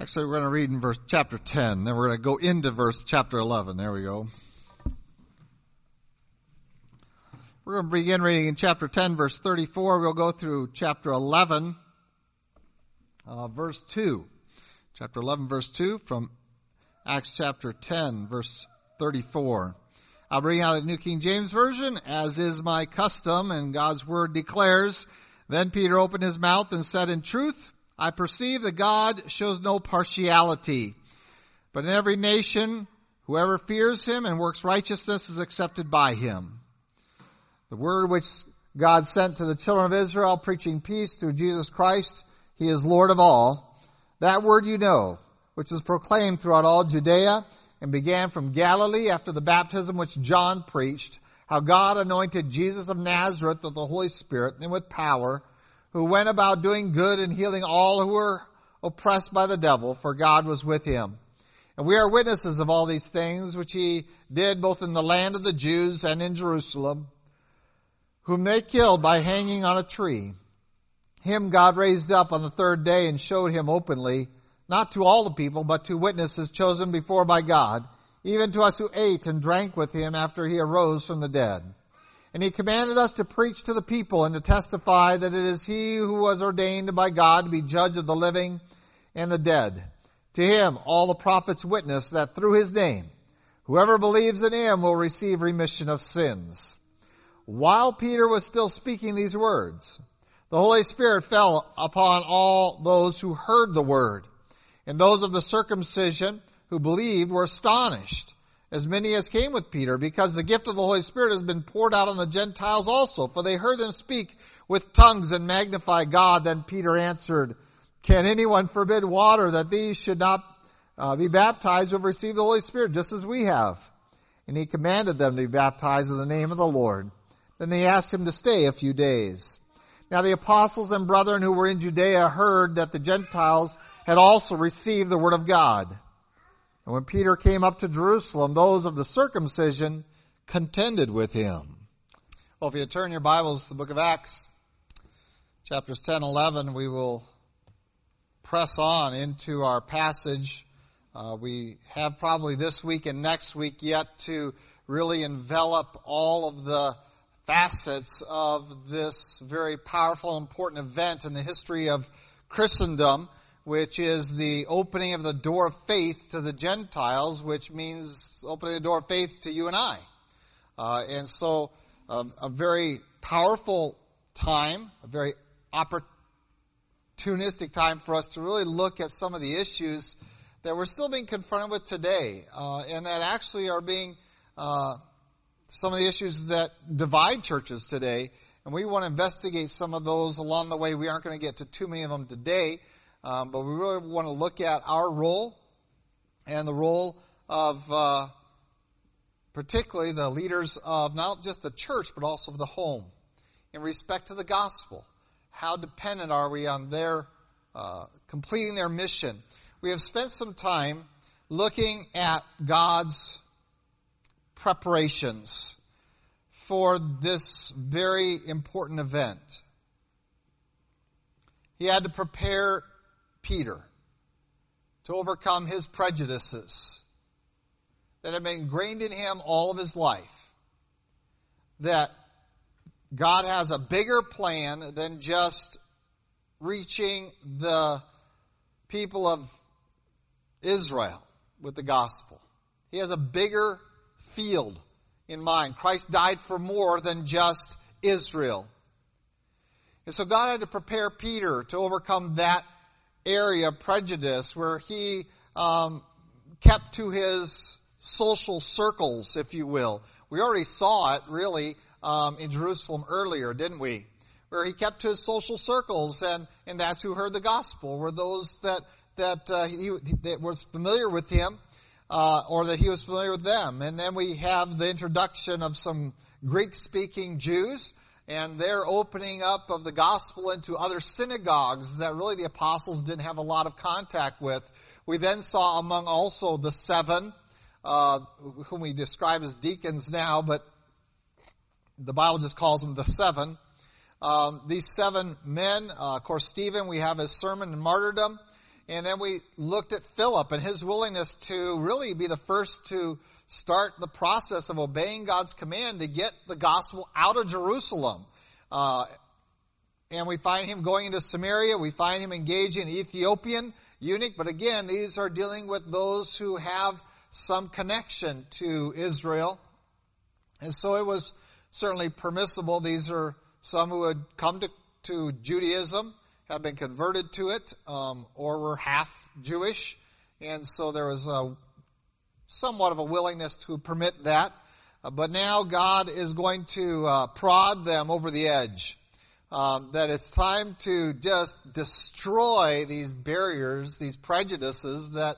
Actually, we're going to read in verse chapter 10. Then we're going to go into verse chapter 11. There we go. We're going to begin reading in chapter 10, verse 34. We'll go through chapter 11, uh, verse 2. Chapter 11, verse 2 from Acts chapter 10, verse 34. I'll bring out the New King James Version, as is my custom, and God's word declares, Then Peter opened his mouth and said, In truth, I perceive that God shows no partiality, but in every nation, whoever fears him and works righteousness is accepted by him. The word which God sent to the children of Israel, preaching peace through Jesus Christ, he is Lord of all. That word you know, which was proclaimed throughout all Judea and began from Galilee after the baptism which John preached, how God anointed Jesus of Nazareth with the Holy Spirit and with power, who went about doing good and healing all who were oppressed by the devil, for God was with him. And we are witnesses of all these things which he did both in the land of the Jews and in Jerusalem, whom they killed by hanging on a tree. Him God raised up on the third day and showed him openly, not to all the people, but to witnesses chosen before by God, even to us who ate and drank with him after he arose from the dead. And he commanded us to preach to the people and to testify that it is he who was ordained by God to be judge of the living and the dead. To him all the prophets witness that through his name, whoever believes in him will receive remission of sins. While Peter was still speaking these words, the Holy Spirit fell upon all those who heard the word. And those of the circumcision who believed were astonished as many as came with Peter, because the gift of the Holy Spirit has been poured out on the Gentiles also, for they heard them speak with tongues and magnify God. Then Peter answered, Can anyone forbid water that these should not uh, be baptized who have received the Holy Spirit, just as we have? And he commanded them to be baptized in the name of the Lord. Then they asked him to stay a few days. Now the apostles and brethren who were in Judea heard that the Gentiles had also received the word of God. And when Peter came up to Jerusalem, those of the circumcision contended with him. Well, if you turn your Bibles to the book of Acts, chapters 10 11, we will press on into our passage. Uh, we have probably this week and next week yet to really envelop all of the facets of this very powerful, important event in the history of Christendom which is the opening of the door of faith to the Gentiles, which means opening the door of faith to you and I. Uh, and so, uh, a very powerful time, a very opportunistic time for us to really look at some of the issues that we're still being confronted with today, uh, and that actually are being uh, some of the issues that divide churches today. And we want to investigate some of those along the way. We aren't going to get to too many of them today. Um, but we really want to look at our role and the role of uh, particularly the leaders of not just the church, but also of the home in respect to the gospel. How dependent are we on their uh, completing their mission? We have spent some time looking at God's preparations for this very important event. He had to prepare Peter to overcome his prejudices that had been ingrained in him all of his life. That God has a bigger plan than just reaching the people of Israel with the gospel. He has a bigger field in mind. Christ died for more than just Israel. And so God had to prepare Peter to overcome that area of prejudice where he um, kept to his social circles, if you will. We already saw it really um, in Jerusalem earlier, didn't we? Where he kept to his social circles, and, and that's who heard the gospel. Were those that that uh, he that was familiar with him, uh, or that he was familiar with them. And then we have the introduction of some Greek-speaking Jews and their opening up of the gospel into other synagogues that really the apostles didn't have a lot of contact with. We then saw among also the seven, uh, whom we describe as deacons now, but the Bible just calls them the seven. Um, these seven men, uh, of course, Stephen, we have his sermon and martyrdom. And then we looked at Philip and his willingness to really be the first to start the process of obeying God's command to get the gospel out of Jerusalem. Uh, and we find him going into Samaria. We find him engaging an Ethiopian eunuch. But again, these are dealing with those who have some connection to Israel. And so it was certainly permissible. These are some who had come to, to Judaism, had been converted to it, um, or were half Jewish. And so there was a, somewhat of a willingness to permit that. Uh, but now God is going to uh, prod them over the edge um, that it's time to just destroy these barriers, these prejudices that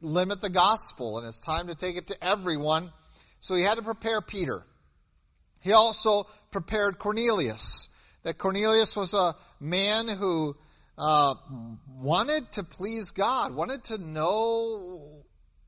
limit the gospel, and it's time to take it to everyone. So he had to prepare Peter. He also prepared Cornelius. That Cornelius was a man who uh, wanted to please God, wanted to know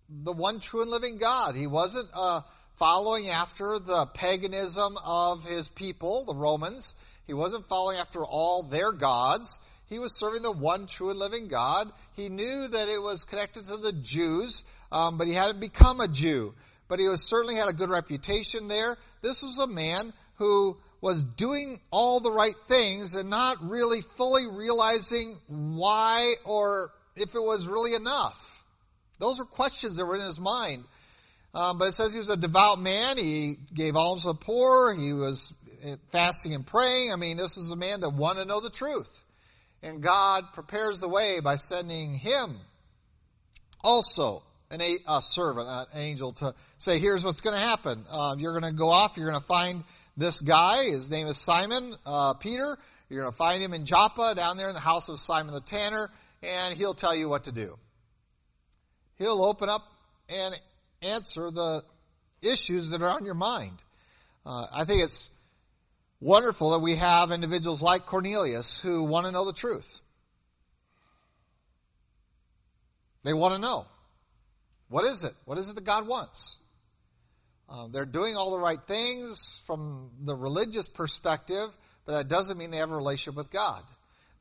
the one true and living God. He wasn't uh, following after the paganism of his people, the Romans. He wasn't following after all their gods. He was serving the one true and living God. He knew that it was connected to the Jews, um, but he hadn't become a Jew. But he was certainly had a good reputation there. This was a man who was doing all the right things and not really fully realizing why or if it was really enough. Those were questions that were in his mind. Um, but it says he was a devout man. He gave alms to the poor. He was fasting and praying. I mean, this is a man that wanted to know the truth. And God prepares the way by sending him also an, a, servant, an angel, to say, here's what's going to happen. Uh, you're going to go off. You're going to find this guy. His name is Simon uh, Peter. You're going to find him in Joppa, down there in the house of Simon the tanner, and he'll tell you what to do. He'll open up and answer the issues that are on your mind. Uh, I think it's wonderful that we have individuals like Cornelius who want to know the truth. They want to know. What is it? What is it that God wants? Uh, they're doing all the right things from the religious perspective, but that doesn't mean they have a relationship with God.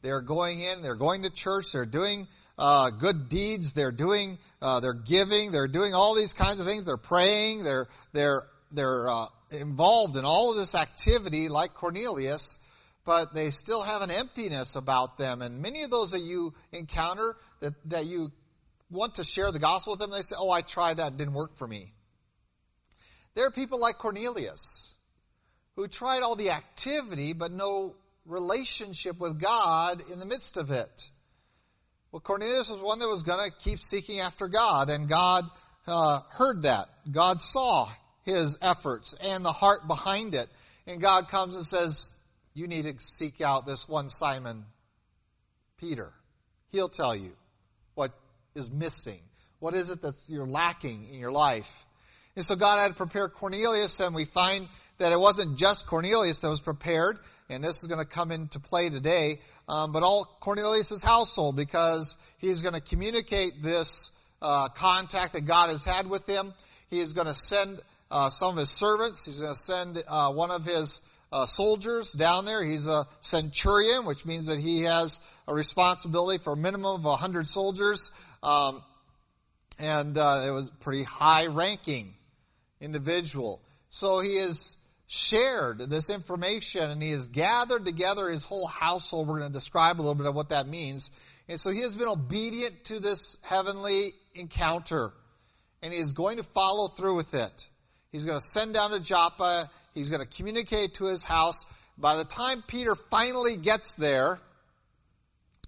They're going in, they're going to church, they're doing uh, good deeds, they're doing, uh, they're giving, they're doing all these kinds of things. They're praying, they're they're they're uh, involved in all of this activity like Cornelius, but they still have an emptiness about them. And many of those that you encounter that, that you want to share the gospel with them, they say, Oh, I tried that, it didn't work for me. There are people like Cornelius who tried all the activity but no relationship with God in the midst of it. Well, Cornelius was one that was going to keep seeking after God, and God uh, heard that. God saw his efforts and the heart behind it. And God comes and says, You need to seek out this one Simon Peter. He'll tell you what is missing. What is it that you're lacking in your life? And so God had to prepare Cornelius, and we find that it wasn't just Cornelius that was prepared, and this is going to come into play today, um, but all Cornelius' household, because he's going to communicate this uh, contact that God has had with him. He is going to send uh, some of his servants. He's going to send uh, one of his uh, soldiers down there. He's a centurion, which means that he has a responsibility for a minimum of 100 soldiers. Um, and uh, it was pretty high ranking individual. So he has shared this information and he has gathered together his whole household. We're going to describe a little bit of what that means. And so he has been obedient to this heavenly encounter and he is going to follow through with it. He's going to send down to Joppa. He's going to communicate to his house. By the time Peter finally gets there,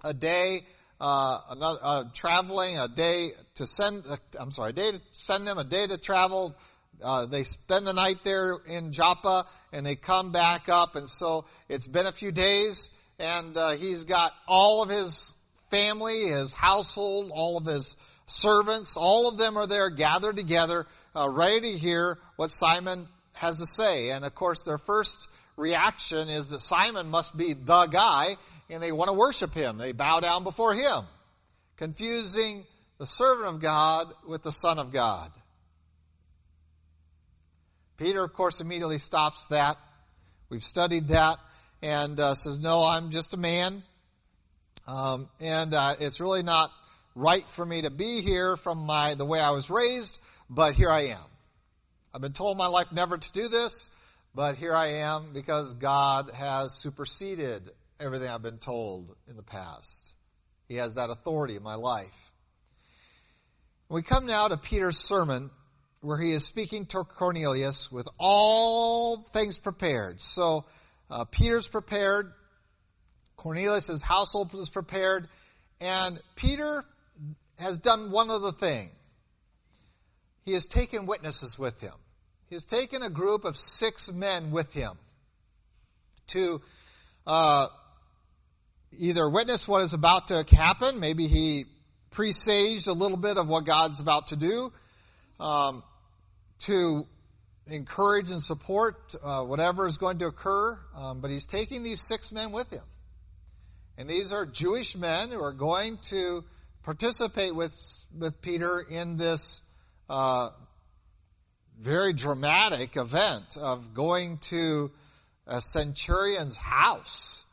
a day, uh, another, uh, traveling, a day to send, uh, I'm sorry, a day to send them, a day to travel. Uh, they spend the night there in Joppa and they come back up. And so it's been a few days and uh, he's got all of his family, his household, all of his servants, all of them are there gathered together uh, ready to hear what Simon has to say. And of course, their first reaction is that Simon must be the guy, and they want to worship him. They bow down before him, confusing the servant of God with the Son of God. Peter, of course, immediately stops that. We've studied that and uh, says, No, I'm just a man. Um, and uh, it's really not right for me to be here from my, the way I was raised, but here I am. I've been told my life never to do this, but here I am because God has superseded everything I've been told in the past. He has that authority in my life. We come now to Peter's sermon where he is speaking to Cornelius with all things prepared. So uh, Peter's prepared, Cornelius' household is prepared, and Peter has done one other thing. He has taken witnesses with him. He has taken a group of six men with him to uh, either witness what is about to happen. Maybe he presaged a little bit of what God's about to do. Um, to encourage and support uh, whatever is going to occur. Um, but he's taking these six men with him. And these are Jewish men who are going to participate with, with Peter in this uh, very dramatic event of going to a centurion's house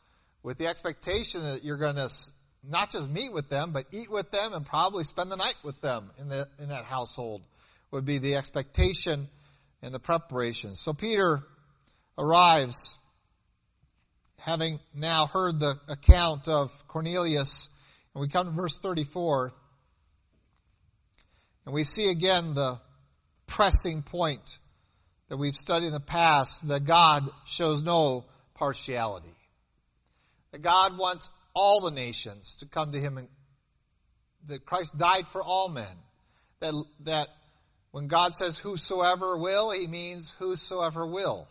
with the expectation that you're going to not just meet with them, but eat with them and probably spend the night with them in, the, in that household would be the expectation and the preparation. So Peter arrives having now heard the account of Cornelius, and we come to verse 34, and we see again the pressing point that we've studied in the past, that God shows no partiality. That God wants all the nations to come to Him and that Christ died for all men. That, that when God says whosoever will, He means whosoever will.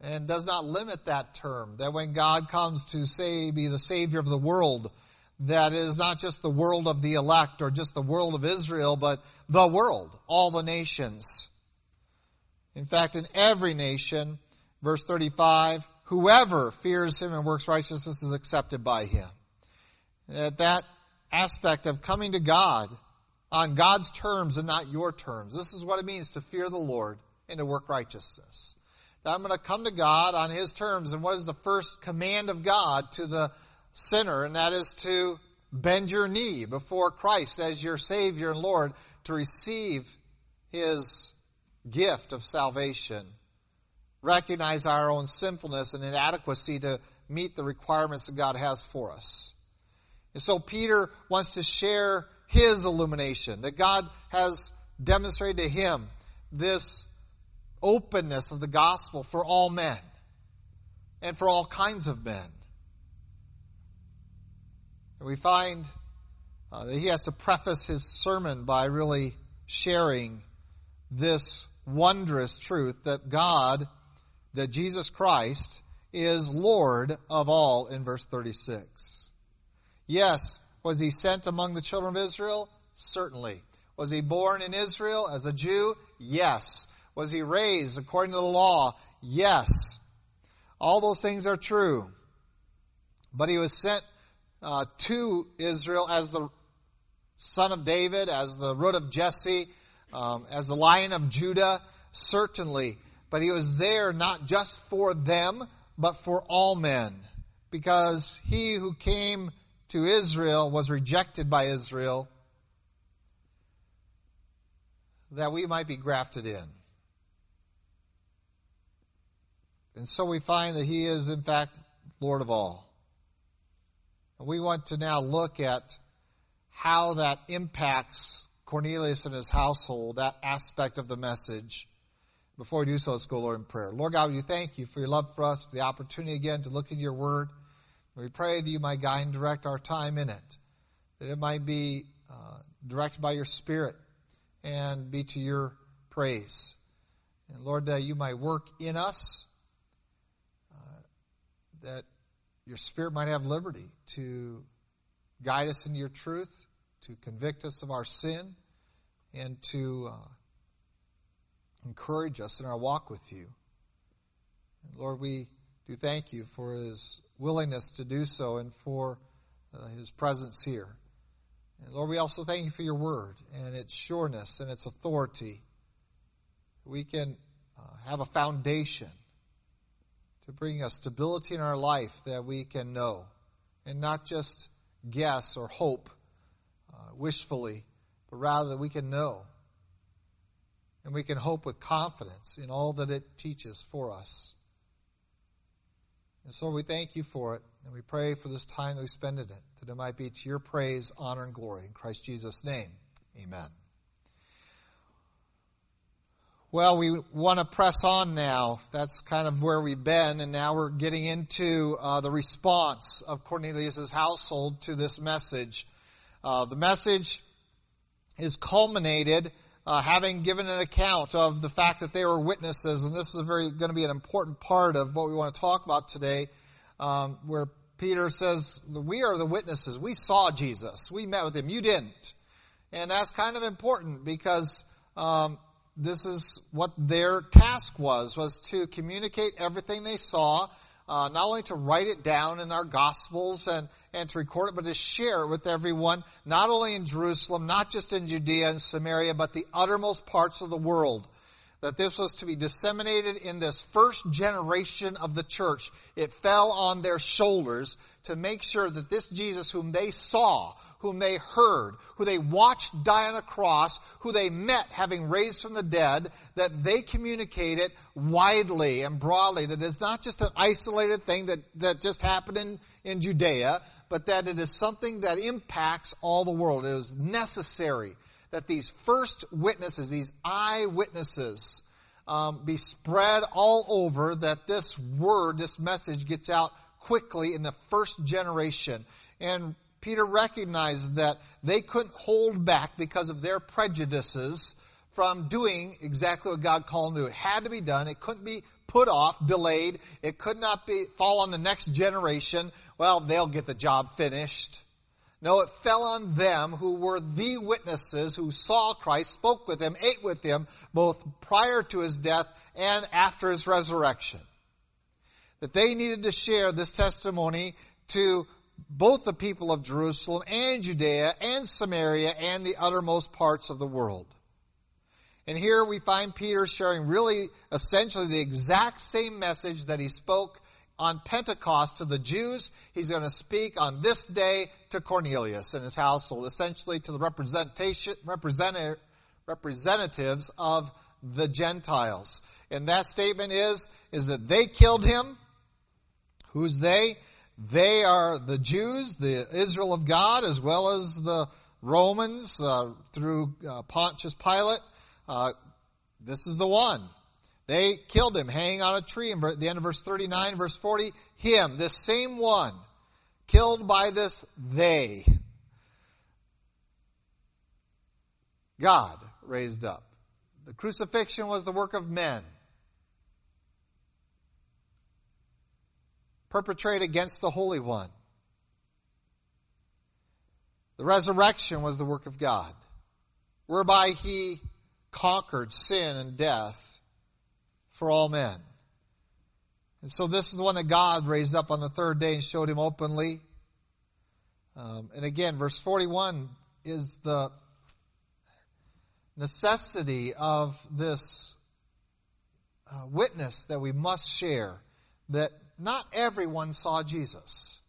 And does not limit that term. That when God comes to say, be the Savior of the world, that is not just the world of the elect or just the world of Israel, but the world, all the nations. In fact, in every nation, verse 35, whoever fears him and works righteousness is accepted by him. At that aspect of coming to God on God's terms and not your terms. This is what it means to fear the Lord and to work righteousness. That I'm going to come to God on His terms. And what is the first command of God to the sinner? And that is to bend your knee before Christ as your Savior and Lord to receive His gift of salvation recognize our own sinfulness and inadequacy to meet the requirements that God has for us. And so Peter wants to share his illumination, that God has demonstrated to him this openness of the gospel for all men and for all kinds of men. And we find uh, that he has to preface his sermon by really sharing this wondrous truth that God that Jesus Christ is Lord of all in verse 36. Yes, was he sent among the children of Israel? Certainly. Was he born in Israel as a Jew? Yes. Was he raised according to the law? Yes. All those things are true. But he was sent uh, to Israel as the son of David, as the root of Jesse, um, as the lion of Judah, certainly. But he was there not just for them, but for all men. Because he who came to Israel was rejected by Israel that we might be grafted in. And so we find that he is, in fact, Lord of all. And we want to now look at how that impacts Cornelius and his household, that aspect of the message. Before we do so, let's go, Lord, in prayer. Lord God, we thank you for your love for us, for the opportunity again to look in your word. We pray that you might guide and direct our time in it, that it might be uh, directed by your Spirit and be to your praise. And Lord, that you might work in us, uh, that your Spirit might have liberty to guide us in your truth, to convict us of our sin, and to uh, encourage us in our walk with you. And Lord, we do thank you for his willingness to do so and for uh, his presence here. And Lord, we also thank you for your word and its sureness and its authority. We can uh, have a foundation to bring us stability in our life that we can know and not just guess or hope uh, wishfully, but rather that we can know and we can hope with confidence in all that it teaches for us. And so we thank you for it, and we pray for this time that we spend in it, that it might be to your praise, honor, and glory. In Christ Jesus' name, amen. Well, we want to press on now. That's kind of where we've been, and now we're getting into uh, the response of Cornelius' household to this message. Uh, the message is culminated uh, having given an account of the fact that they were witnesses, and this is very going to be an important part of what we want to talk about today, um, where Peter says, "We are the witnesses. We saw Jesus. We met with him. You didn't." And that's kind of important because um, this is what their task was, was to communicate everything they saw, uh, not only to write it down in our gospels and, and to record it, but to share it with everyone, not only in Jerusalem, not just in Judea and Samaria, but the uttermost parts of the world. That this was to be disseminated in this first generation of the church. It fell on their shoulders to make sure that this Jesus whom they saw, whom they heard, who they watched die on a cross, who they met having raised from the dead, that they communicate it widely and broadly, that it's not just an isolated thing that, that just happened in, in Judea, but that it is something that impacts all the world. It is necessary that these first witnesses, these eyewitnesses, um, be spread all over, that this word, this message gets out quickly in the first generation. And Peter recognized that they couldn't hold back because of their prejudices from doing exactly what God called them to. It had to be done. It couldn't be put off, delayed. It could not be fall on the next generation. Well, they'll get the job finished. No, it fell on them who were the witnesses who saw Christ, spoke with him, ate with him, both prior to his death and after his resurrection. That they needed to share this testimony to both the people of Jerusalem and Judea and Samaria and the uttermost parts of the world. And here we find Peter sharing really essentially the exact same message that he spoke on Pentecost to the Jews. He's going to speak on this day to Cornelius and his household, essentially to the representation, representatives of the Gentiles. And that statement is, is that they killed him. Who's they? They are the Jews, the Israel of God, as well as the Romans uh, through uh, Pontius Pilate. Uh, this is the one. They killed him, hanging on a tree. In the end of verse 39, verse 40, him, this same one, killed by this they. God raised up. The crucifixion was the work of men. Perpetrated against the Holy One. The resurrection was the work of God, whereby he conquered sin and death for all men. And so this is the one that God raised up on the third day and showed him openly. Um, and again, verse 41 is the necessity of this uh, witness that we must share that not everyone saw Jesus.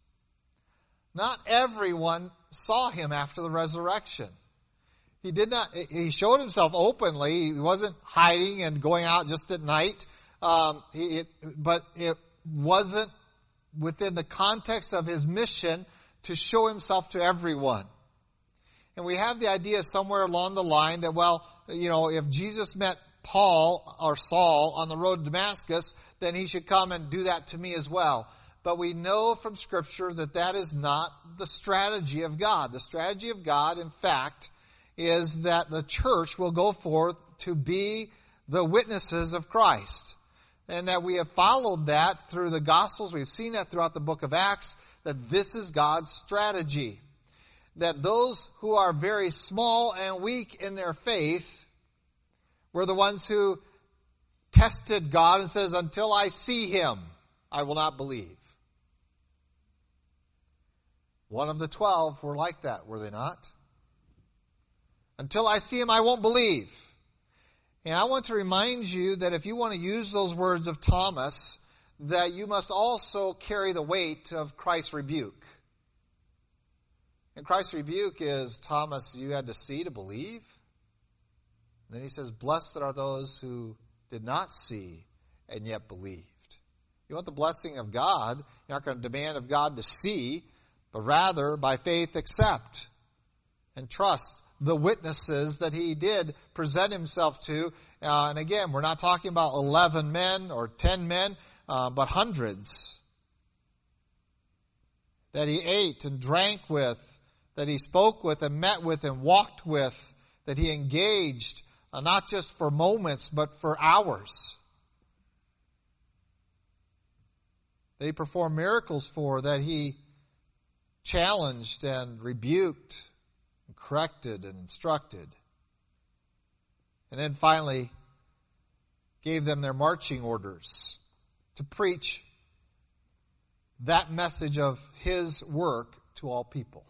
Not everyone saw him after the resurrection. He did not, he showed himself openly. He wasn't hiding and going out just at night. Um, it, but it wasn't within the context of his mission to show himself to everyone. And we have the idea somewhere along the line that, well, you know, if Jesus met Paul or Saul on the road to Damascus, then he should come and do that to me as well. But we know from Scripture that that is not the strategy of God. The strategy of God, in fact, is that the church will go forth to be the witnesses of Christ. And that we have followed that through the Gospels. We've seen that throughout the book of Acts, that this is God's strategy. That those who are very small and weak in their faith were the ones who tested God and says, until I see him, I will not believe. One of the twelve were like that, were they not? Until I see him, I won't believe. And I want to remind you that if you want to use those words of Thomas, that you must also carry the weight of Christ's rebuke. And Christ's rebuke is, Thomas, you had to see to believe? Then he says, Blessed are those who did not see and yet believed. You want the blessing of God, you're not going to demand of God to see, but rather by faith accept and trust the witnesses that he did present himself to. Uh, and again, we're not talking about 11 men or 10 men, uh, but hundreds that he ate and drank with, that he spoke with and met with and walked with, that he engaged, uh, not just for moments, but for hours. They he performed miracles for, that he challenged and rebuked, and corrected and instructed. And then finally, gave them their marching orders to preach that message of his work to all people.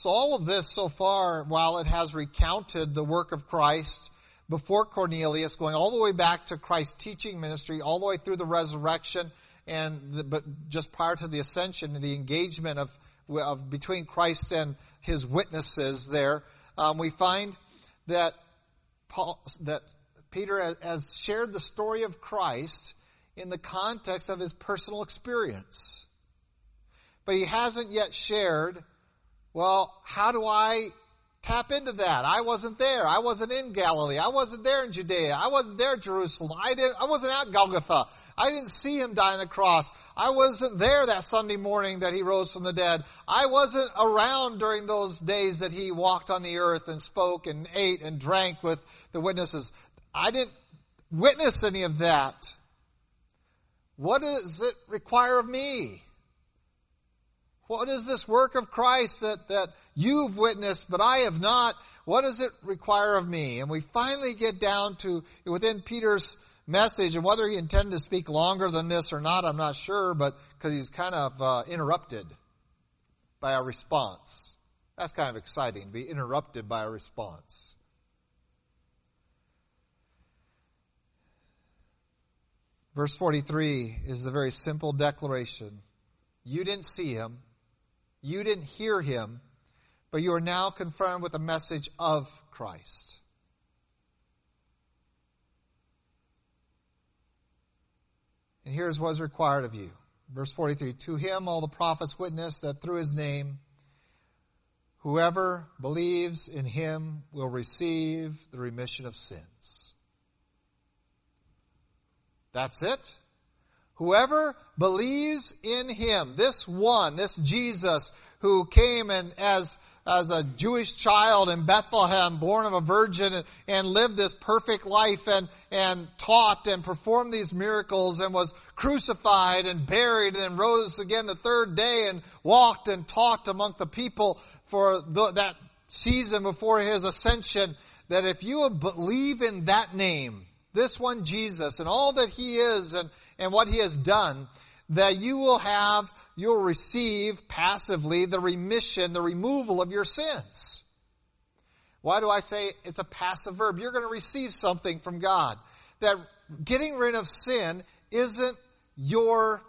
So all of this so far, while it has recounted the work of Christ before Cornelius, going all the way back to Christ's teaching ministry, all the way through the resurrection, and the, but just prior to the ascension and the engagement of, of between Christ and his witnesses there, um, we find that Paul, that Peter has shared the story of Christ in the context of his personal experience. But he hasn't yet shared, well, how do I tap into that? I wasn't there. I wasn't in Galilee. I wasn't there in Judea. I wasn't there in Jerusalem. I didn't, I wasn't at Golgotha. I didn't see him die on the cross. I wasn't there that Sunday morning that he rose from the dead. I wasn't around during those days that he walked on the earth and spoke and ate and drank with the witnesses. I didn't witness any of that. What does it require of me? What is this work of Christ that, that you've witnessed, but I have not? What does it require of me? And we finally get down to within Peter's message, and whether he intended to speak longer than this or not, I'm not sure, but because he's kind of uh, interrupted by a response. That's kind of exciting, to be interrupted by a response. Verse 43 is the very simple declaration. You didn't see him. You didn't hear him, but you are now confirmed with the message of Christ. And here's what is required of you. Verse 43 To him all the prophets witness that through his name, whoever believes in him will receive the remission of sins. That's it. Whoever believes in him, this one, this Jesus who came and as, as a Jewish child in Bethlehem, born of a virgin and, lived this perfect life and, and taught and performed these miracles and was crucified and buried and rose again the third day and walked and talked among the people for the, that season before his ascension, that if you believe in that name, this one Jesus and all that he is and, and what he has done, that you will have, you'll receive passively the remission, the removal of your sins. Why do I say it's a passive verb? You're going to receive something from God. That getting rid of sin isn't your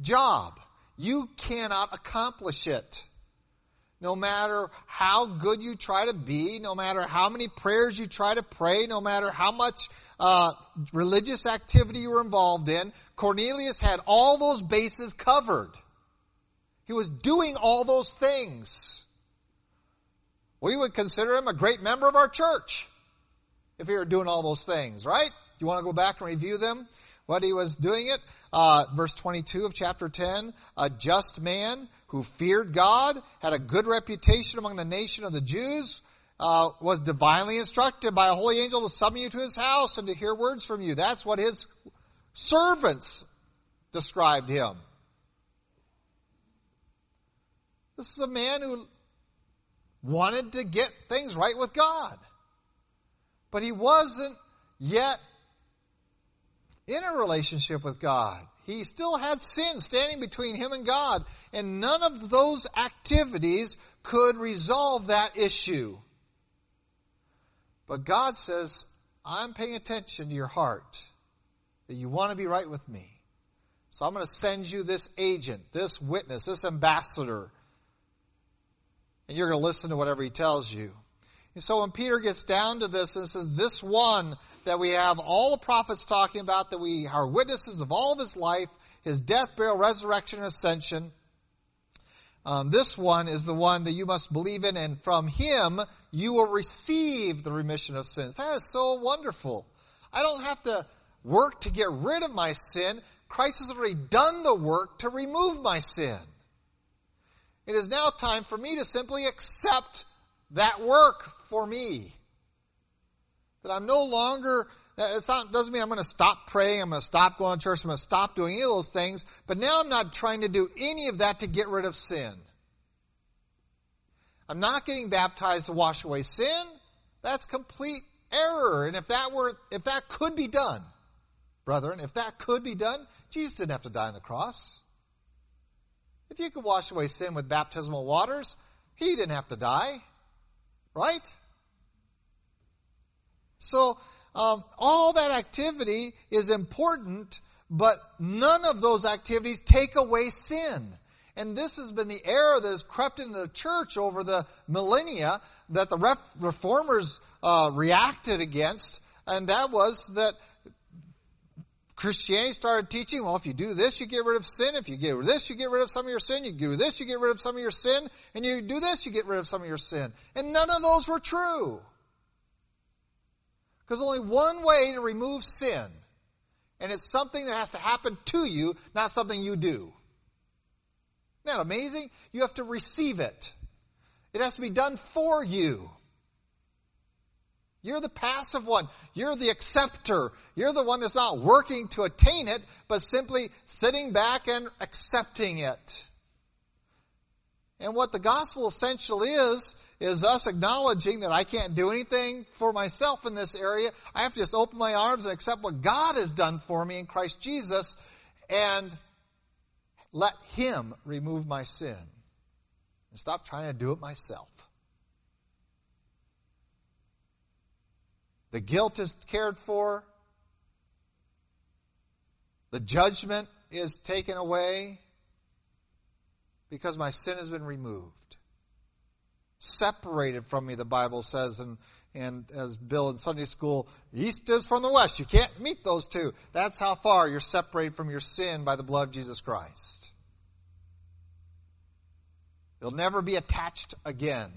job. You cannot accomplish it. No matter how good you try to be, no matter how many prayers you try to pray, no matter how much uh, religious activity you were involved in, Cornelius had all those bases covered. He was doing all those things. We would consider him a great member of our church if he were doing all those things, right? Do you want to go back and review them? What he was doing it? Uh, verse 22 of chapter 10, a just man who feared God, had a good reputation among the nation of the Jews, uh, was divinely instructed by a holy angel to summon you to his house and to hear words from you. That's what his servants described him. This is a man who wanted to get things right with God. But he wasn't yet in a relationship with God. He still had sin standing between him and God, and none of those activities could resolve that issue. But God says, I'm paying attention to your heart, that you want to be right with me. So I'm going to send you this agent, this witness, this ambassador and you're going to listen to whatever he tells you. And so when Peter gets down to this and says, this one that we have all the prophets talking about, that we are witnesses of all of his life, his death, burial, resurrection, ascension, um, this one is the one that you must believe in, and from him you will receive the remission of sins. That is so wonderful. I don't have to work to get rid of my sin. Christ has already done the work to remove my sin. It is now time for me to simply accept that work for me. That I'm no longer, it doesn't mean I'm going to stop praying, I'm going to stop going to church, I'm going to stop doing any of those things, but now I'm not trying to do any of that to get rid of sin. I'm not getting baptized to wash away sin. That's complete error. And if that were, if that could be done, brethren, if that could be done, Jesus didn't have to die on the cross. If you could wash away sin with baptismal waters, he didn't have to die. Right? So, um, all that activity is important, but none of those activities take away sin. And this has been the error that has crept into the church over the millennia that the reformers uh, reacted against, and that was that Christianity started teaching, well, if you do this, you get rid of sin. If you get rid of this, you get rid of some of your sin. You do this, you get rid of some of your sin. And you do this, you get rid of some of your sin. And none of those were true. Because only one way to remove sin. And it's something that has to happen to you, not something you do. Isn't that amazing? You have to receive it. It has to be done for you. You're the passive one. You're the acceptor. You're the one that's not working to attain it, but simply sitting back and accepting it. And what the gospel essentially is, is us acknowledging that I can't do anything for myself in this area. I have to just open my arms and accept what God has done for me in Christ Jesus and let Him remove my sin. And stop trying to do it myself. The guilt is cared for. The judgment is taken away because my sin has been removed. Separated from me, the Bible says, and, and as Bill in Sunday school, east is from the west. You can't meet those two. That's how far you're separated from your sin by the blood of Jesus Christ. You'll never be attached again.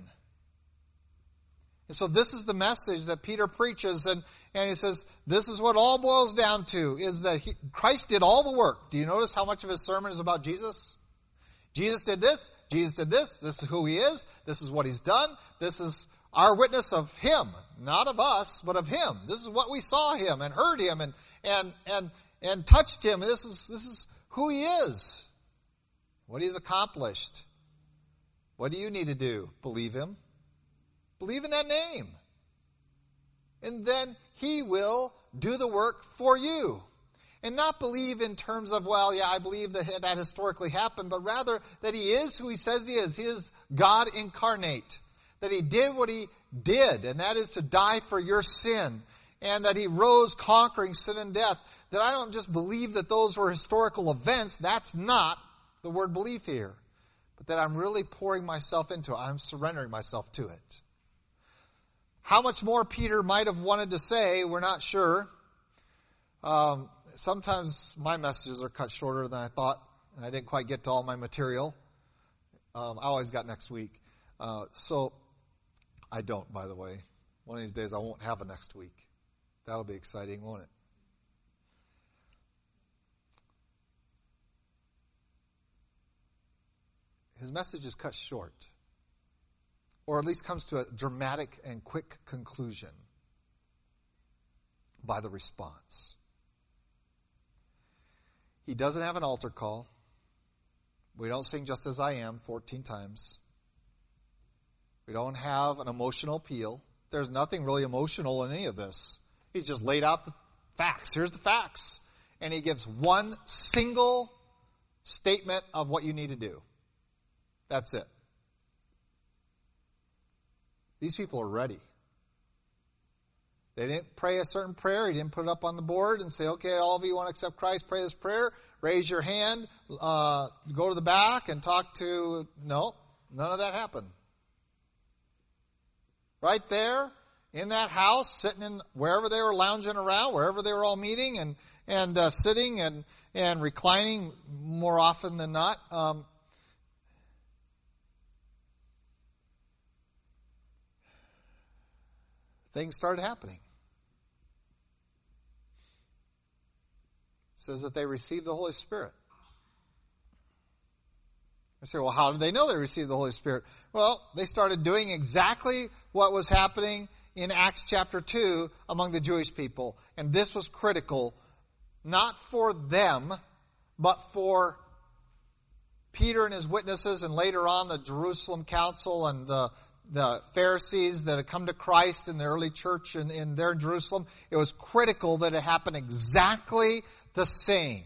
And so this is the message that Peter preaches, and, and he says, this is what all boils down to, is that he, Christ did all the work. Do you notice how much of his sermon is about Jesus? Jesus did this, Jesus did this, this is who he is, this is what he's done, this is our witness of him, not of us, but of him. This is what we saw him and heard him and, and, and, and touched him. This is, this is who he is, what he's accomplished. What do you need to do? Believe him. Believe in that name. And then He will do the work for you. And not believe in terms of, well, yeah, I believe that that historically happened, but rather that He is who He says He is. He is God incarnate. That He did what He did, and that is to die for your sin. And that He rose conquering sin and death. That I don't just believe that those were historical events. That's not the word belief here. But that I'm really pouring myself into it. I'm surrendering myself to it. How much more Peter might have wanted to say, we're not sure. Um, sometimes my messages are cut shorter than I thought, and I didn't quite get to all my material. Um, I always got next week. Uh, so I don't, by the way. One of these days I won't have a next week. That'll be exciting, won't it? His message is cut short or at least comes to a dramatic and quick conclusion by the response. He doesn't have an altar call. We don't sing just as I am 14 times. We don't have an emotional appeal. There's nothing really emotional in any of this. He's just laid out the facts. Here's the facts. And he gives one single statement of what you need to do. That's it. These people are ready. They didn't pray a certain prayer. He didn't put it up on the board and say, okay, all of you want to accept Christ, pray this prayer. Raise your hand, uh, go to the back and talk to, no, none of that happened. right there in that house, sitting in wherever they were lounging around, wherever they were all meeting and and uh, sitting and and reclining more often than not. Um, things started happening. Says that they received the Holy Spirit. I say, well, how did they know they received the Holy Spirit? Well, they started doing exactly what was happening in Acts chapter 2 among the Jewish people. And this was critical, not for them, but for Peter and his witnesses, and later on the Jerusalem Council and the, the Pharisees that had come to Christ in the early church in, in there in Jerusalem. It was critical that it happen exactly the same.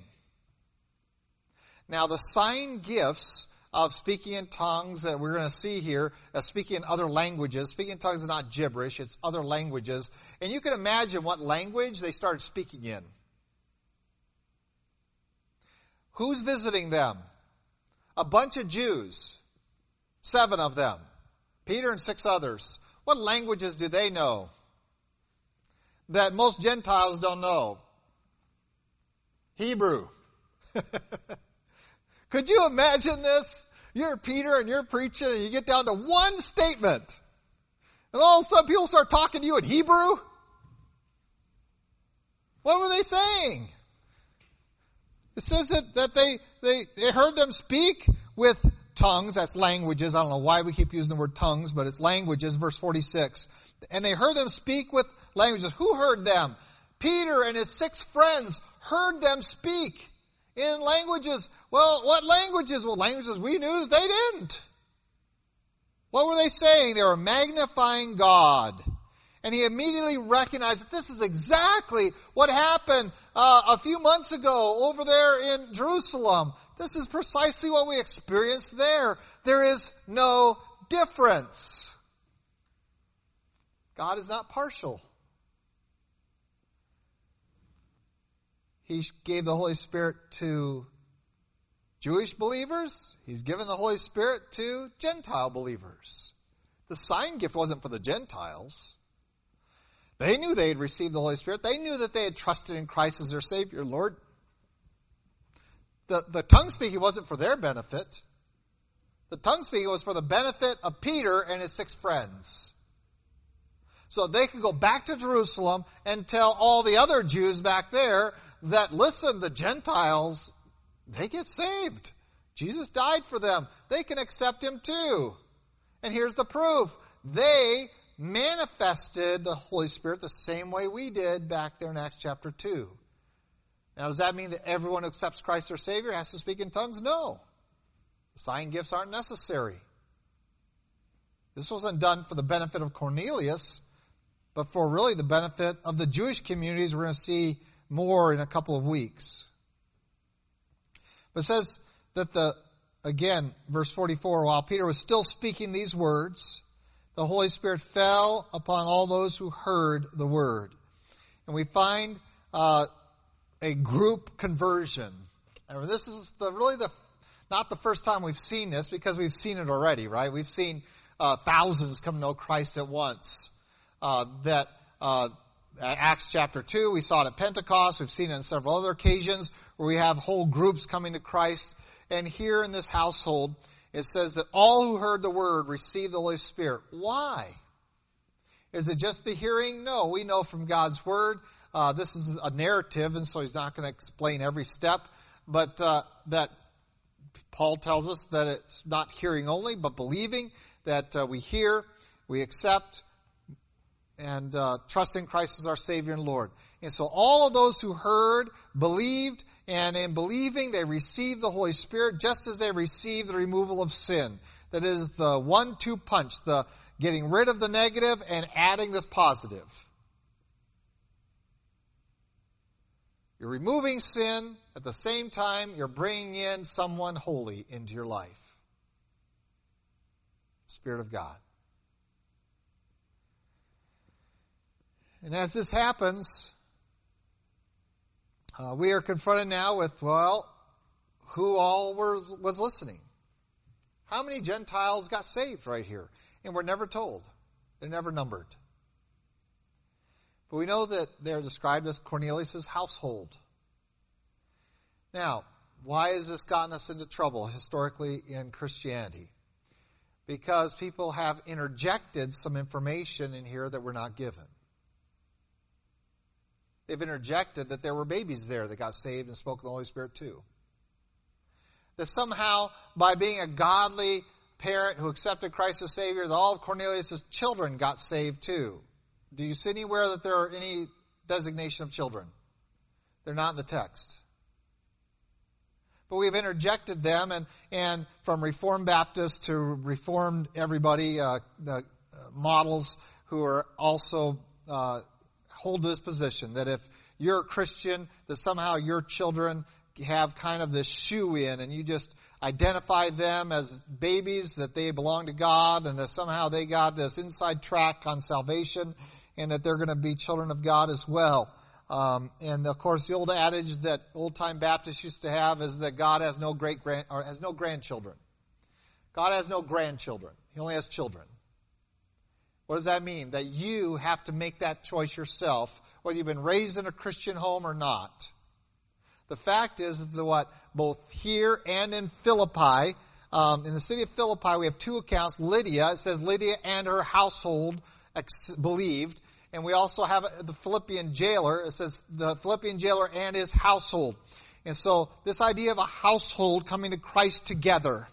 Now, the sign gifts of speaking in tongues that we're going to see here, uh, speaking in other languages. Speaking in tongues is not gibberish, it's other languages. And you can imagine what language they started speaking in. Who's visiting them? A bunch of Jews. Seven of them. Peter and six others. What languages do they know? That most Gentiles don't know. Hebrew. Could you imagine this? You're Peter and you're preaching and you get down to one statement. And all of a sudden people start talking to you in Hebrew. What were they saying? It says that, that they, they, they heard them speak with tongues. That's languages. I don't know why we keep using the word tongues, but it's languages, verse 46. And they heard them speak with languages. Who heard them? Peter and his six friends heard them speak in languages. Well, what languages? Well, languages we knew that they didn't. What were they saying? They were magnifying God. And he immediately recognized that this is exactly what happened uh, a few months ago over there in Jerusalem. This is precisely what we experienced there. There is no difference. God is not partial. He gave the Holy Spirit to Jewish believers. He's given the Holy Spirit to Gentile believers. The sign gift wasn't for the Gentiles. They knew they had received the Holy Spirit. They knew that they had trusted in Christ as their Savior, Lord. The, the tongue speaking wasn't for their benefit. The tongue speaking was for the benefit of Peter and his six friends. So they could go back to Jerusalem and tell all the other Jews back there that, listen, the Gentiles, they get saved. Jesus died for them. They can accept him too. And here's the proof. They manifested the Holy Spirit the same way we did back there in Acts chapter 2. Now, does that mean that everyone who accepts Christ their Savior has to speak in tongues? No. The sign gifts aren't necessary. This wasn't done for the benefit of Cornelius, but for really the benefit of the Jewish communities we're going to see more in a couple of weeks. But it says that the, again, verse 44, while Peter was still speaking these words, the Holy Spirit fell upon all those who heard the word. And we find uh, a group conversion. And this is the, really the not the first time we've seen this because we've seen it already, right? We've seen uh, thousands come to know Christ at once. Uh, that uh, Acts chapter 2, we saw it at Pentecost. We've seen it on several other occasions where we have whole groups coming to Christ. And here in this household, it says that all who heard the word received the Holy Spirit. Why? Is it just the hearing? No, we know from God's word. Uh, this is a narrative, and so he's not going to explain every step, but uh, that Paul tells us that it's not hearing only, but believing that uh, we hear, we accept, and uh, trust in Christ as our Savior and Lord. And so all of those who heard, believed, and in believing they receive the Holy Spirit just as they receive the removal of sin. That is the one-two punch, the getting rid of the negative and adding this positive. You're removing sin, at the same time you're bringing in someone holy into your life. Spirit of God. And as this happens, uh, we are confronted now with, well, who all were, was listening? How many Gentiles got saved right here? And we're never told. They're never numbered. But we know that they're described as Cornelius' household. Now, why has this gotten us into trouble historically in Christianity? Because people have interjected some information in here that we're not given. They've interjected that there were babies there that got saved and spoke the Holy Spirit too. That somehow, by being a godly parent who accepted Christ as Savior, that all of Cornelius' children got saved too. Do you see anywhere that there are any designation of children? They're not in the text. But we've interjected them, and, and from Reformed Baptists to Reformed everybody, uh, the uh, models who are also uh, hold this position that if you're a Christian, that somehow your children have kind of this shoe in, and you just identify them as babies, that they belong to God, and that somehow they got this inside track on salvation, and that they're going to be children of God as well. Um, and of course, the old adage that old time Baptists used to have is that God has no great grand or has no grandchildren. God has no grandchildren. He only has children. What does that mean? That you have to make that choice yourself, whether you've been raised in a Christian home or not. The fact is that what both here and in Philippi, um, in the city of Philippi, we have two accounts. Lydia, it says Lydia and her household ex- believed. And we also have the Philippian jailer. It says the Philippian jailer and his household. And so this idea of a household coming to Christ together,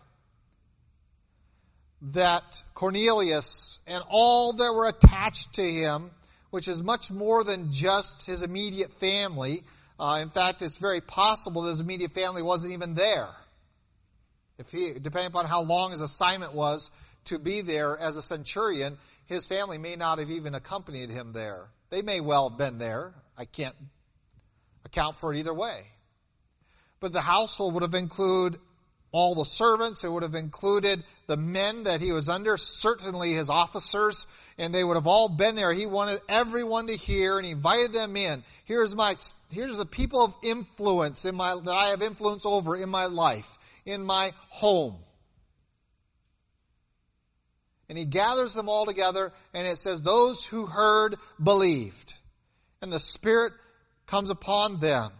that Cornelius and all that were attached to him, which is much more than just his immediate family. Uh, in fact, it's very possible that his immediate family wasn't even there. If he, depending upon how long his assignment was to be there as a centurion, his family may not have even accompanied him there. They may well have been there. I can't account for it either way. But the household would have included all the servants. It would have included the men that he was under, certainly his officers, and they would have all been there. He wanted everyone to hear, and he invited them in. Here's my, here's the people of influence in my, that I have influence over in my life, in my home. And he gathers them all together, and it says, those who heard believed. And the Spirit comes upon them.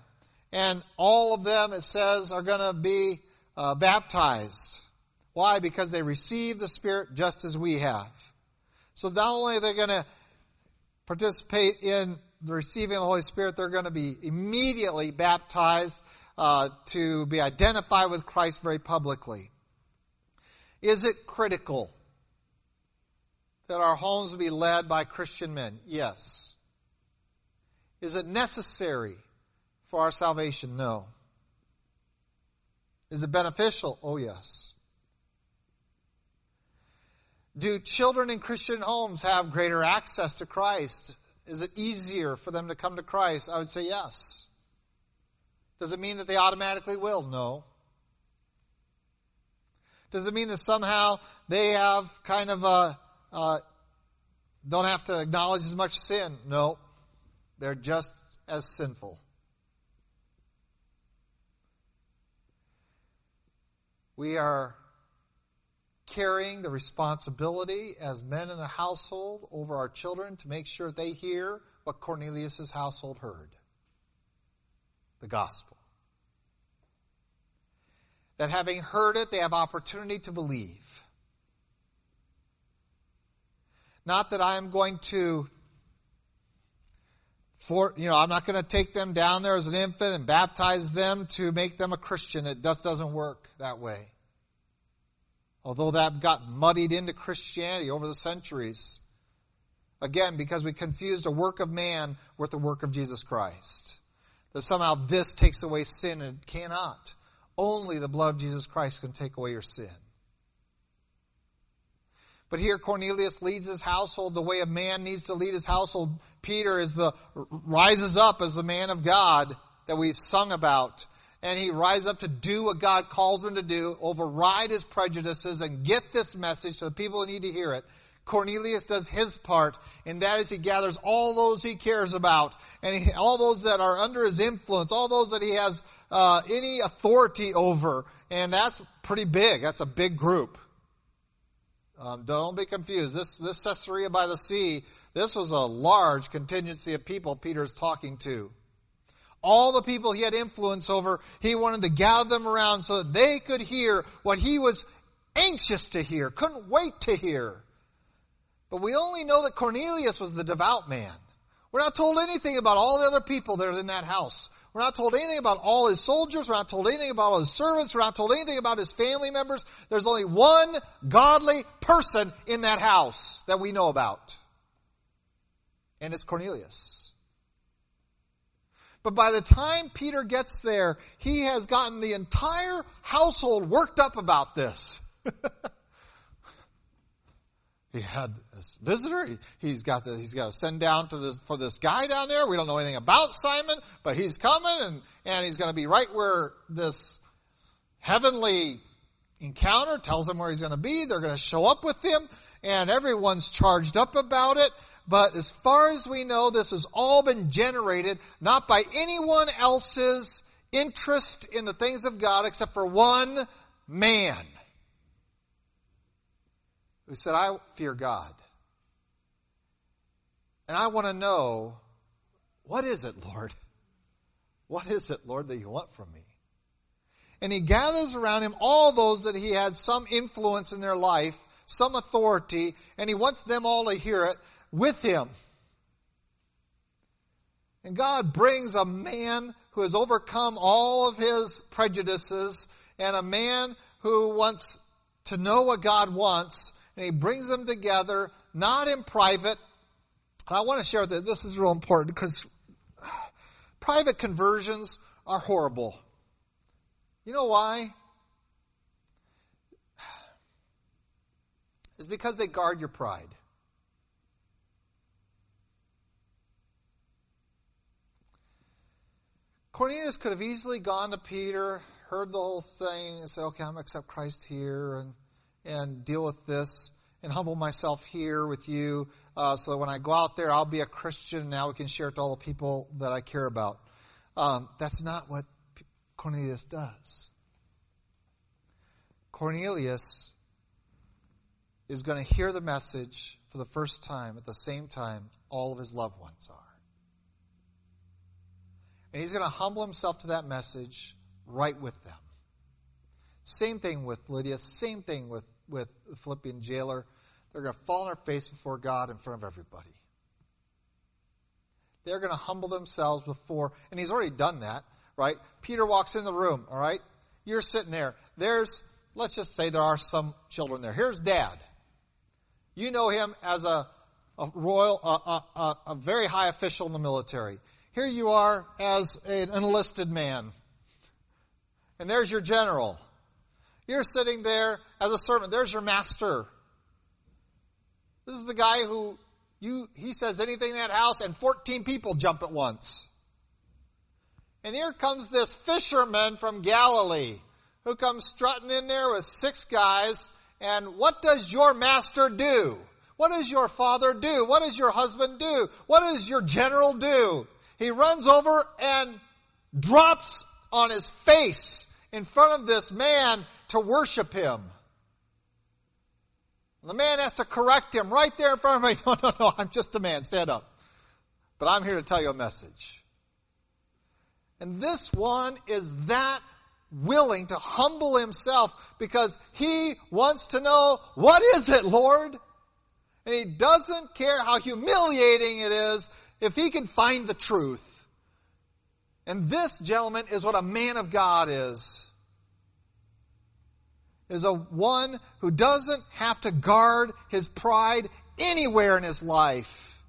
And all of them, it says, are going to be uh, baptized. Why? Because they received the Spirit just as we have. So not only are they going to participate in receiving the Holy Spirit, they're going to be immediately baptized uh, to be identified with Christ very publicly. Is it critical that our homes be led by Christian men? Yes. Is it necessary for our salvation? No. Is it beneficial? Oh, yes. Do children in Christian homes have greater access to Christ? Is it easier for them to come to Christ? I would say yes. Does it mean that they automatically will? No. Does it mean that somehow they have kind of a uh, don't have to acknowledge as much sin. No, they're just as sinful. We are carrying the responsibility as men in the household over our children to make sure they hear what Cornelius' household heard the gospel. That having heard it, they have opportunity to believe. Not that I am going to for you know, I'm not going to take them down there as an infant and baptize them to make them a Christian. It just doesn't work that way. Although that got muddied into Christianity over the centuries. Again, because we confused a work of man with the work of Jesus Christ. That somehow this takes away sin and it cannot. Only the blood of Jesus Christ can take away your sin. But here Cornelius leads his household the way a man needs to lead his household. Peter is the, rises up as the man of God that we've sung about. And he rises up to do what God calls him to do, override his prejudices, and get this message to the people who need to hear it. Cornelius does his part, and that is he gathers all those he cares about, and he, all those that are under his influence, all those that he has uh, any authority over, and that's pretty big. That's a big group Um, don't be confused. This, this Caesarea by the sea, this was a large contingency of people Peter's talking to. All the people he had influence over, he wanted to gather them around so that they could hear what he was anxious to hear, couldn't wait to hear. But we only know that Cornelius was the devout man. We're not told anything about all the other people that are in that house. We're not told anything about all his soldiers. We're not told anything about all his servants. We're not told anything about his family members. There's only one godly person in that house that we know about. And it's Cornelius. But by the time Peter gets there, he has gotten the entire household worked up about this. he had this visitor. He, has got the, he's got to send down to this for this guy down there. We don't know anything about Simon, but he's coming and and he's going to be right where this heavenly encounter tells him where he's going to be. They're going to show up with him, and everyone's charged up about it. But as far as we know, this has all been generated not by anyone else's interest in the things of God except for one man who said, I fear God. And I want to know, what is it, Lord? What is it, Lord, that you want from me? And he gathers around him all those that he had some influence in their life, some authority, and he wants them all to hear it with him. And God brings a man who has overcome all of his prejudices and a man who wants to know what God wants and he brings them together, not in private. And I want to share that this is real important because private conversions are horrible. You know why? It's because they guard your pride. Cornelius could have easily gone to Peter, heard the whole thing, and said, okay, I'm going to accept Christ here, and and deal with this and humble myself here with you uh, so that when I go out there, I'll be a Christian. Now we can share it to all the people that I care about. Um, that's not what Cornelius does. Cornelius is going to hear the message for the first time at the same time all of his loved ones are. And he's going to humble himself to that message right with them. Same thing with Lydia, same thing with with the Philippian jailer. They're going to fall on their face before God in front of everybody. They're going to humble themselves before, and he's already done that, right? Peter walks in the room, all right? You're sitting there. There's, let's just say there are some children there. Here's dad. You know him as a, a royal, a, a, a, very high official in the military. Here you are as an enlisted man. And there's your general. You're sitting there as a servant. There's your master. This is the guy who you he says anything in that house and 14 people jump at once. And here comes this fisherman from Galilee who comes strutting in there with six guys and what does your master do? What does your father do? What does your husband do? What does your general do? He runs over and drops on his face in front of this man to worship him. And the man has to correct him right there in front of me. No, no, no, I'm just a man. Stand up. But I'm here to tell you a message. And this one is that willing to humble himself because he wants to know, what is it, Lord? And he doesn't care how humiliating it is if he can find the truth. And this, gentleman, is what a man of God is. Is a one who doesn't have to guard his pride anywhere in his life.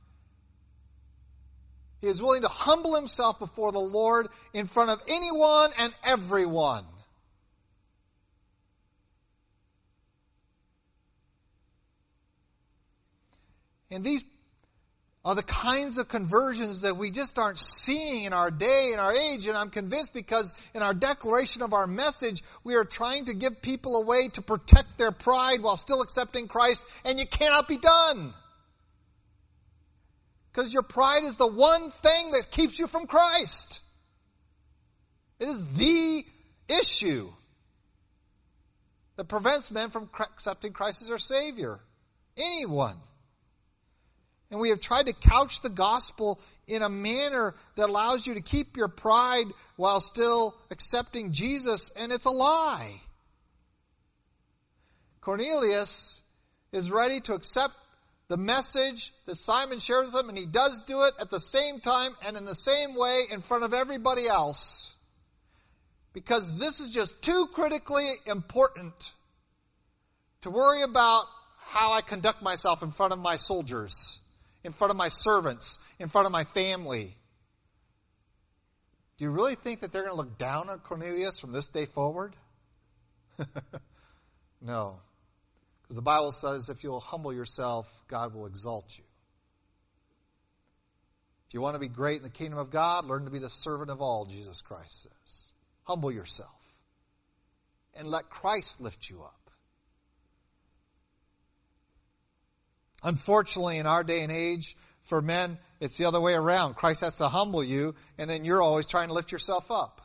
He is willing to humble himself before the Lord in front of anyone and everyone. And these are the kinds of conversions that we just aren't seeing in our day, in our age. And I'm convinced because in our declaration of our message, we are trying to give people a way to protect their pride while still accepting Christ, and you cannot be done. Because your pride is the one thing that keeps you from Christ. It is the issue. that prevents men from accepting Christ as their Savior. Anyone. And we have tried to couch the gospel in a manner that allows you to keep your pride while still accepting Jesus, and it's a lie. Cornelius is ready to accept the message that Simon shares with him, and he does do it at the same time and in the same way in front of everybody else. Because this is just too critically important to worry about how I conduct myself in front of my soldiers, in front of my servants, in front of my family. Do you really think that they're going to look down on Cornelius from this day forward? no. Because the Bible says if you'll humble yourself, God will exalt you. If you want to be great in the kingdom of God, learn to be the servant of all, Jesus Christ says. Humble yourself. And let Christ lift you up. Unfortunately, in our day and age, for men, it's the other way around. Christ has to humble you, and then you're always trying to lift yourself up.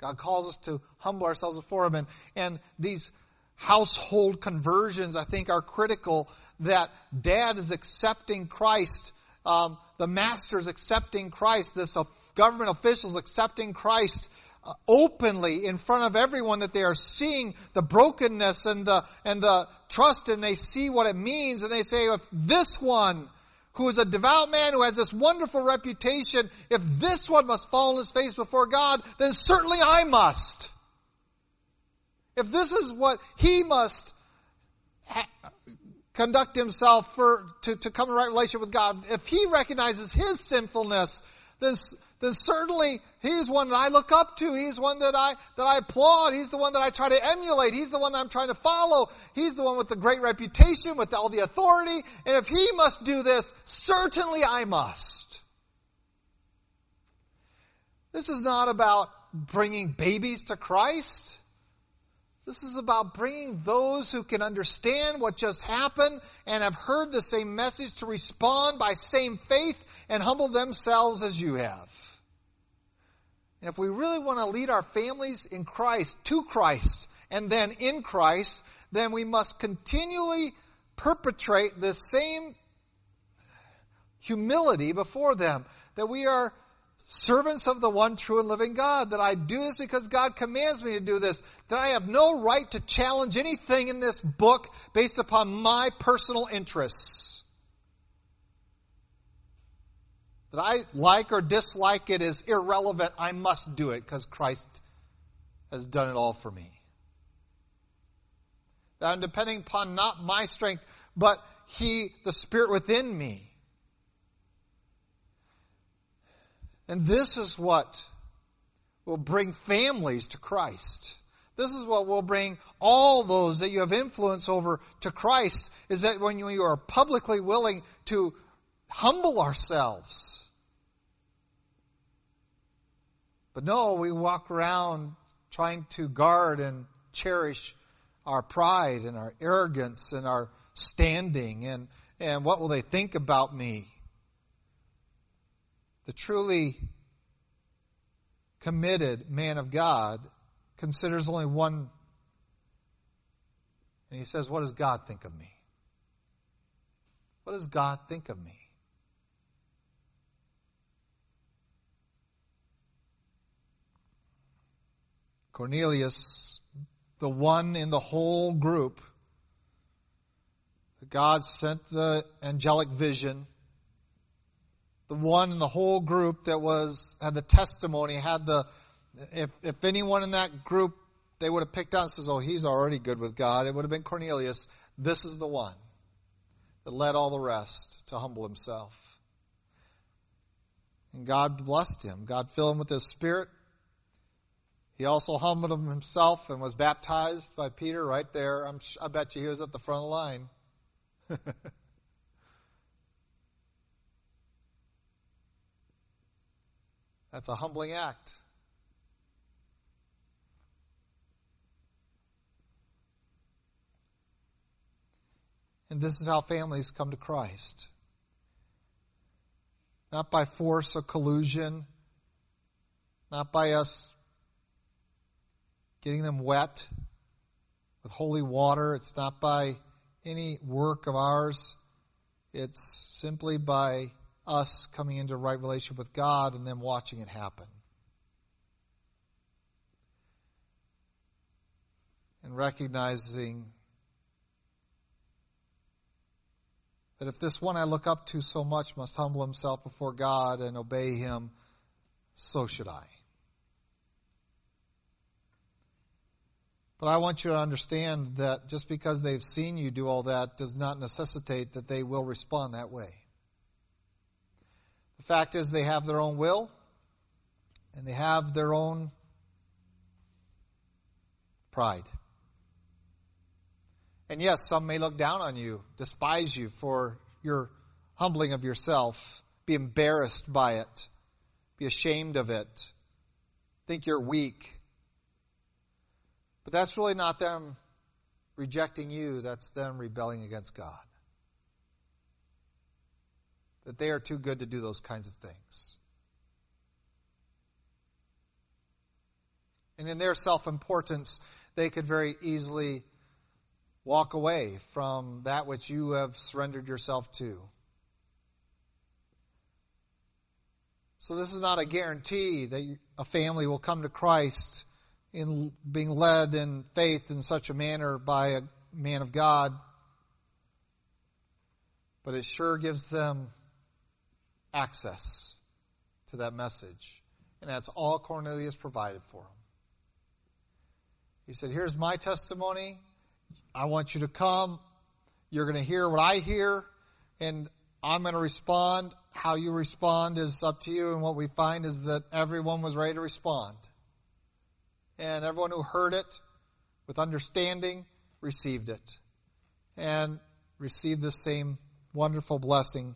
God calls us to humble ourselves before Him, and, and these household conversions, I think, are critical that dad is accepting Christ, um, the master is accepting Christ, this government officials accepting Christ Uh, openly in front of everyone that they are seeing the brokenness and the and the trust and they see what it means and they say if this one who is a devout man who has this wonderful reputation if this one must fall on his face before God then certainly I must. If this is what he must ha- conduct himself for, to, to come in right relationship with God, if he recognizes his sinfulness, then, then certainly he's one that I look up to. He's one that I, that I applaud. He's the one that I try to emulate. He's the one that I'm trying to follow. He's the one with the great reputation, with all the authority. And if he must do this, certainly I must. This is not about bringing babies to Christ. This is about bringing those who can understand what just happened and have heard the same message to respond by same faith and humble themselves as you have. And if we really want to lead our families in Christ, to Christ, and then in Christ, then we must continually perpetrate the same humility before them. That we are servants of the one true and living God, that I do this because God commands me to do this, that I have no right to challenge anything in this book based upon my personal interests. That I like or dislike it is irrelevant. I must do it because Christ has done it all for me. That I'm depending upon not my strength, but He, the Spirit within me. And this is what will bring families to Christ. This is what will bring all those that you have influence over to Christ, is that when you are publicly willing to humble ourselves. But no, we walk around trying to guard and cherish our pride and our arrogance and our standing and, and what will they think about me? the truly committed man of God considers only one. And he says, What does God think of me? What does God think of me? Cornelius, the one in the whole group, God sent the angelic vision the one in the whole group that was had the testimony, had the if if anyone in that group they would have picked out and says, "Oh, he's already good with God," it would have been Cornelius. This is the one that led all the rest to humble himself. And God blessed him. God filled him with His Spirit. He also humbled himself and was baptized by Peter right there. I'm, I bet you he was at the front line. That's a humbling act. And this is how families come to Christ. Not by force or collusion, not by us getting them wet with holy water. It's not by any work of ours. It's simply by us coming into right relationship with God and then watching it happen. And recognizing that if this one I look up to so much must humble himself before God and obey him, so should I. But I want you to understand that just because they've seen you do all that does not necessitate that they will respond that way. The fact is, they have their own will and they have their own pride. And yes, some may look down on you, despise you for your humbling of yourself, be embarrassed by it, be ashamed of it, think you're weak. But that's really not them rejecting you, that's them rebelling against God. That they are too good to do those kinds of things. And in their self importance, they could very easily walk away from that which you have surrendered yourself to. So, this is not a guarantee that a family will come to Christ in being led in faith in such a manner by a man of God. But it sure gives them access to that message. And that's all Cornelius provided for them. He said, Here's my testimony. I want you to come. You're going to hear what I hear, and I'm going to respond. How you respond is up to you. And what we find is that everyone was ready to respond and everyone who heard it with understanding received it and received the same wonderful blessing.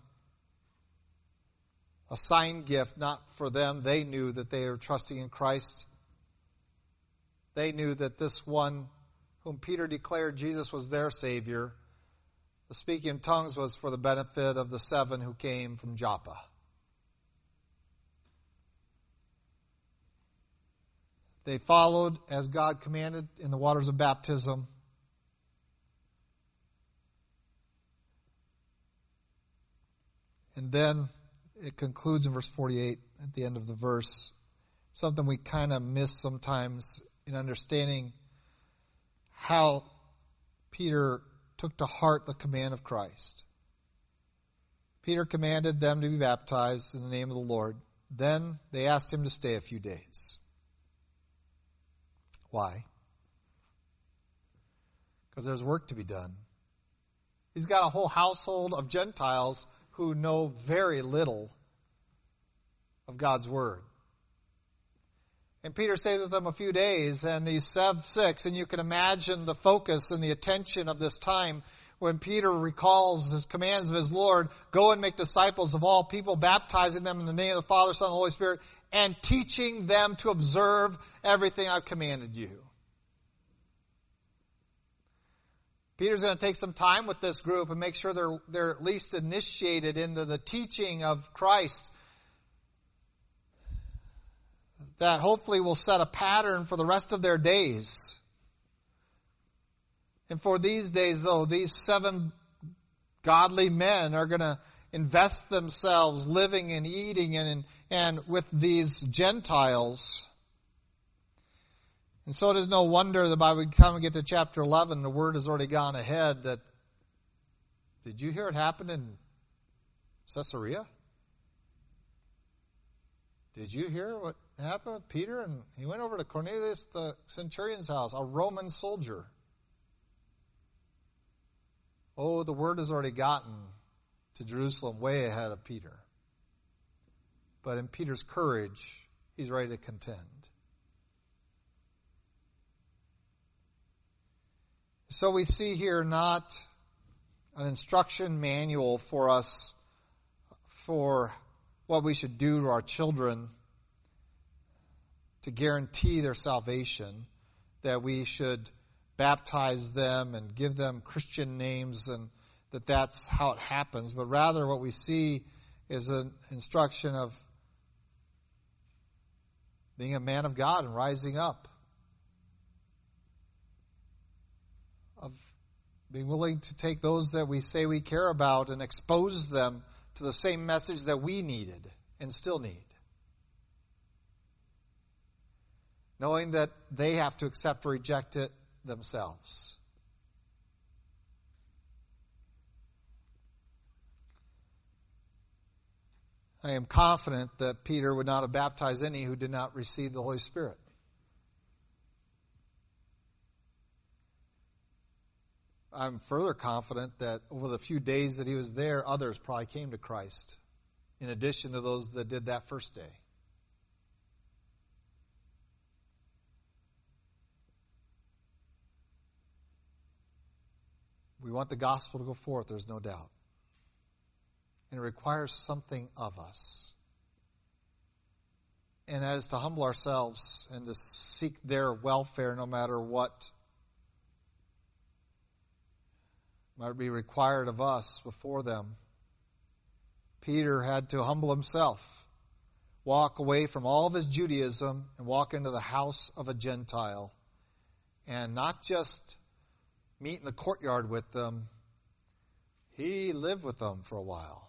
A sign gift, not for them. They knew that they were trusting in Christ. They knew that this one whom Peter declared Jesus was their Savior, the speaking in tongues was for the benefit of the seven who came from Joppa. They followed as God commanded in the waters of baptism. And then it concludes in verse 48 at the end of the verse. Something we kind of miss sometimes in understanding how Peter took to heart the command of Christ. Peter commanded them to be baptized in the name of the Lord. Then they asked him to stay a few days. Why? Because there's work to be done. He's got a whole household of Gentiles who know very little of God's Word. And Peter stays with them a few days, and these six, and you can imagine the focus and the attention of this time when Peter recalls his commands of his Lord, go and make disciples of all people, baptizing them in the name of the Father, Son, and Holy Spirit, and teaching them to observe everything I've commanded you. Peter's going to take some time with this group and make sure they're, they're at least initiated into the teaching of Christ that hopefully will set a pattern for the rest of their days. And for these days, though, these seven godly men are going to invest themselves living and eating and, and with these Gentiles. And so it is no wonder that by the time we get to chapter 11, the word has already gone ahead that, did you hear it happen in Caesarea? Did you hear what happened with Peter? And he went over to Cornelius the centurion's house, a Roman soldier. Oh, the word has already gotten to Jerusalem way ahead of Peter. But in Peter's courage, he's ready to contend. So we see here not an instruction manual for us for what we should do to our children to guarantee their salvation, that we should baptize them and give them Christian names and that that's how it happens, but rather what we see is an instruction of being a man of God and rising up, of being willing to take those that we say we care about and expose them to the same message that we needed and still need. Knowing that they have to accept or reject it themselves. I am confident that Peter would not have baptized any who did not receive the Holy Spirit. I'm further confident that over the few days that he was there, others probably came to Christ, in addition to those that did that first day. We want the gospel to go forth, there's no doubt. And it requires something of us. And that is to humble ourselves and to seek their welfare no matter what might be required of us before them. Peter had to humble himself, walk away from all of his Judaism, and walk into the house of a Gentile. And not just meet in the courtyard with them, he lived with them for a while.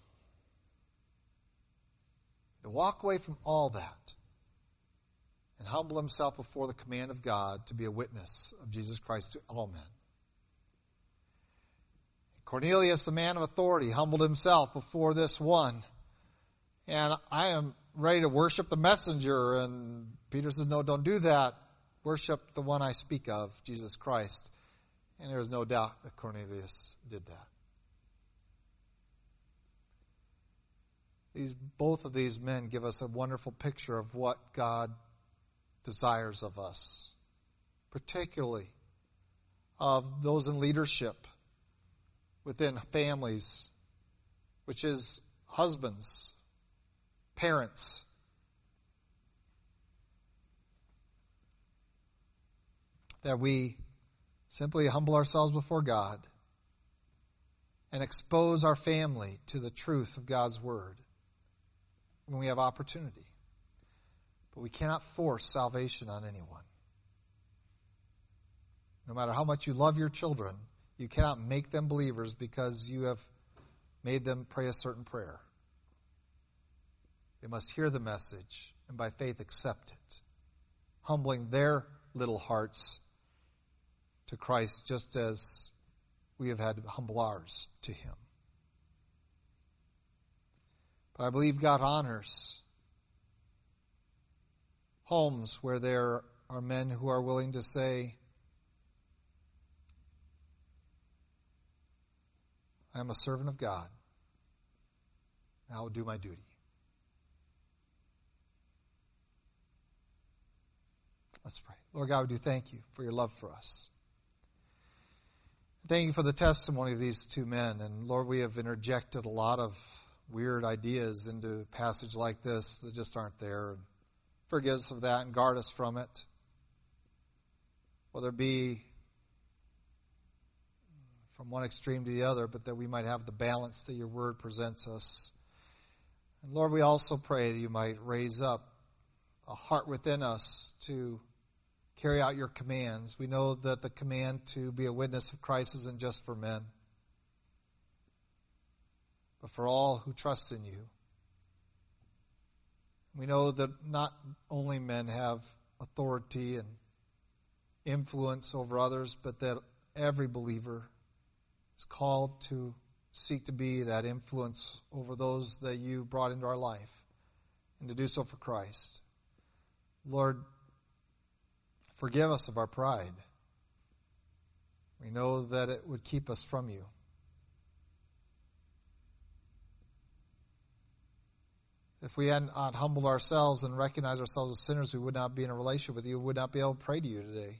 To walk away from all that and humble himself before the command of God to be a witness of Jesus Christ to all men. Cornelius, the man of authority, humbled himself before this one. And I am ready to worship the messenger. And Peter says, No, don't do that. Worship the one I speak of, Jesus Christ. And there's no doubt that Cornelius did that. These, both of these men give us a wonderful picture of what God desires of us, particularly of those in leadership within families, which is husbands, parents. That we simply humble ourselves before God and expose our family to the truth of God's Word when we have opportunity. But we cannot force salvation on anyone. No matter how much you love your children, you cannot make them believers because you have made them pray a certain prayer. They must hear the message and by faith accept it, humbling their little hearts to Christ just as we have had to humble ours to Him. But I believe God honors homes where there are men who are willing to say, I am a servant of God. I will do my duty. Let's pray. Lord God, we do thank you for your love for us. Thank you for the testimony of these two men. And Lord, we have interjected a lot of weird ideas into a passage like this that just aren't there. Forgive us of that and guard us from it. Whether it be from one extreme to the other, but that we might have the balance that your word presents us. And Lord, we also pray that you might raise up a heart within us to carry out your commands. We know that the command to be a witness of Christ isn't just for men, but for all who trust in you. We know that not only men have authority and influence over others, but that every believer is called to seek to be that influence over those that you brought into our life and to do so for Christ. Lord, forgive us of our pride. We know that it would keep us from you. If we had not uh, humbled ourselves and recognized ourselves as sinners, we would not be in a relationship with you, we would not be able to pray to you today.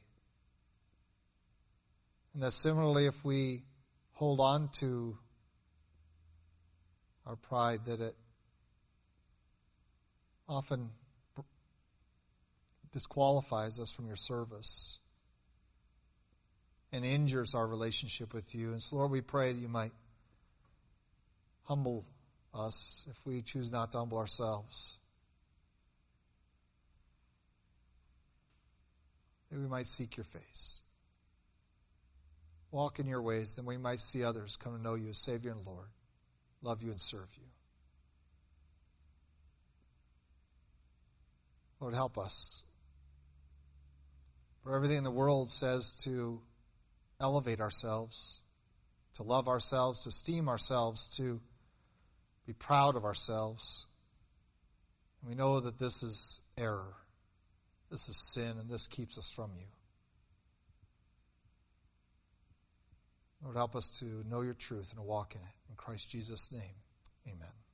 And that similarly, if we hold on to our pride that it often disqualifies us from your service and injures our relationship with you. And so, Lord, we pray that you might humble us if we choose not to humble ourselves. That we might seek your face. walk in your ways, then we might see others come to know you as Savior and Lord, love you and serve you. Lord, help us. For everything in the world says to elevate ourselves, to love ourselves, to esteem ourselves, to be proud of ourselves. We know that this is error. This is sin, and this keeps us from you. Lord, help us to know your truth and to walk in it. In Christ Jesus' name, amen.